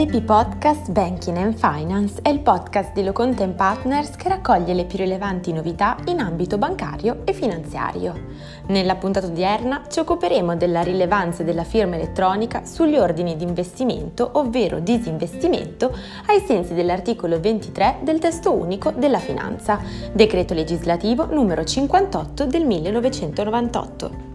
LP Podcast Banking and Finance è il podcast di Loconte Partners che raccoglie le più rilevanti novità in ambito bancario e finanziario. Nella puntata odierna ci occuperemo della rilevanza della firma elettronica sugli ordini di investimento, ovvero disinvestimento, ai sensi dell'articolo 23 del testo unico della finanza, decreto legislativo numero 58 del 1998.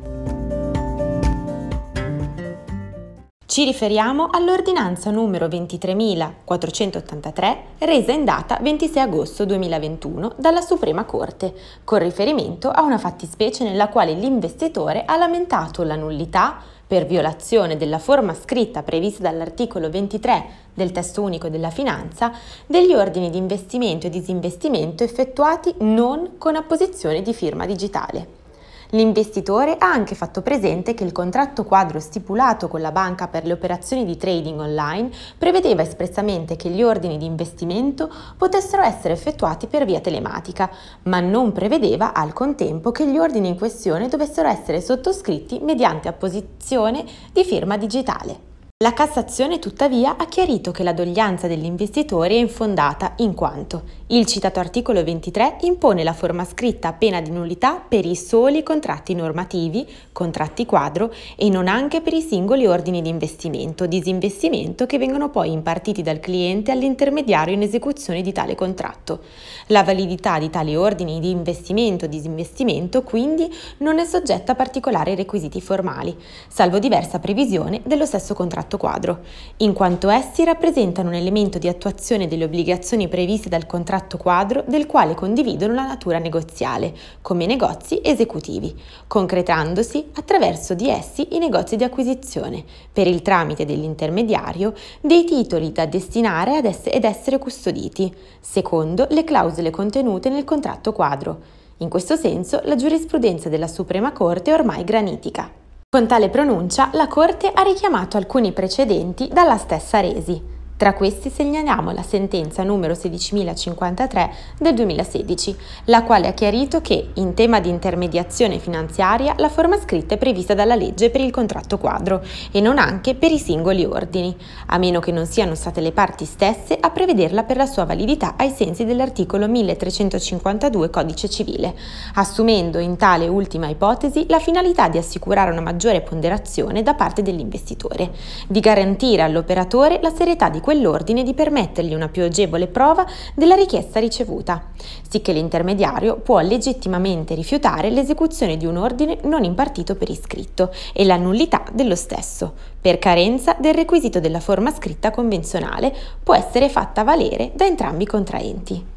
Ci riferiamo all'ordinanza numero 23.483 resa in data 26 agosto 2021 dalla Suprema Corte, con riferimento a una fattispecie nella quale l'investitore ha lamentato la nullità per violazione della forma scritta prevista dall'articolo 23 del testo unico della finanza degli ordini di investimento e disinvestimento effettuati non con apposizione di firma digitale. L'investitore ha anche fatto presente che il contratto quadro stipulato con la banca per le operazioni di trading online prevedeva espressamente che gli ordini di investimento potessero essere effettuati per via telematica, ma non prevedeva al contempo che gli ordini in questione dovessero essere sottoscritti mediante apposizione di firma digitale. La Cassazione tuttavia ha chiarito che la doglianza degli investitori è infondata in quanto il citato articolo 23 impone la forma scritta a pena di nullità per i soli contratti normativi, contratti quadro e non anche per i singoli ordini di investimento, disinvestimento che vengono poi impartiti dal cliente all'intermediario in esecuzione di tale contratto. La validità di tali ordini di investimento o disinvestimento quindi non è soggetta a particolari requisiti formali, salvo diversa previsione dello stesso contratto quadro, in quanto essi rappresentano un elemento di attuazione delle obbligazioni previste dal contratto quadro del quale condividono la natura negoziale, come negozi esecutivi, concretandosi attraverso di essi i negozi di acquisizione, per il tramite dell'intermediario, dei titoli da destinare ed essere custoditi, secondo le clausole contenute nel contratto quadro. In questo senso la giurisprudenza della Suprema Corte è ormai granitica. Con tale pronuncia la Corte ha richiamato alcuni precedenti dalla stessa resi. Tra questi segnaliamo la sentenza numero 16.053 del 2016, la quale ha chiarito che, in tema di intermediazione finanziaria, la forma scritta è prevista dalla legge per il contratto quadro e non anche per i singoli ordini, a meno che non siano state le parti stesse a prevederla per la sua validità ai sensi dell'articolo 1352 Codice civile, assumendo in tale ultima ipotesi la finalità di assicurare una maggiore ponderazione da parte dell'investitore, di garantire all'operatore la serietà di quell'ordine di permettergli una più agevole prova della richiesta ricevuta, sicché l'intermediario può legittimamente rifiutare l'esecuzione di un ordine non impartito per iscritto e la nullità dello stesso, per carenza del requisito della forma scritta convenzionale, può essere fatta valere da entrambi i contraenti.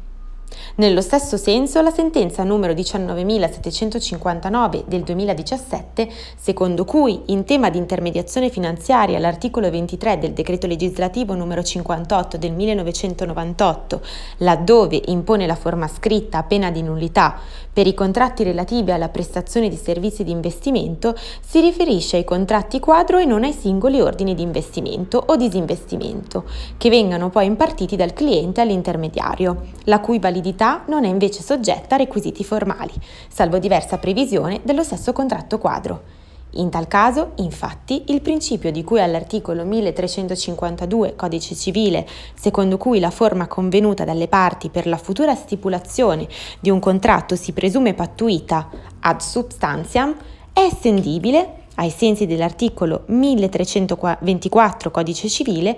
Nello stesso senso, la sentenza numero 19.759 del 2017, secondo cui in tema di intermediazione finanziaria l'articolo 23 del decreto legislativo numero 58 del 1998, laddove impone la forma scritta a pena di nullità per i contratti relativi alla prestazione di servizi di investimento, si riferisce ai contratti quadro e non ai singoli ordini di investimento o disinvestimento, che vengano poi impartiti dal cliente all'intermediario, la cui validità non è invece soggetta a requisiti formali, salvo diversa previsione dello stesso contratto quadro. In tal caso, infatti, il principio di cui all'articolo 1352 Codice civile, secondo cui la forma convenuta dalle parti per la futura stipulazione di un contratto si presume pattuita ad substantiam, è estendibile, ai sensi dell'articolo 1324 Codice civile,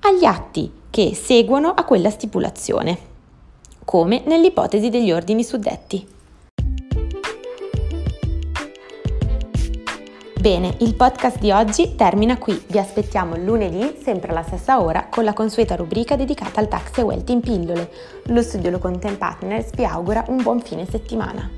agli atti che seguono a quella stipulazione come nell'ipotesi degli ordini suddetti. Bene, il podcast di oggi termina qui. Vi aspettiamo lunedì, sempre alla stessa ora, con la consueta rubrica dedicata al tax e wealth in pillole. Lo studio Locontent Partners vi augura un buon fine settimana.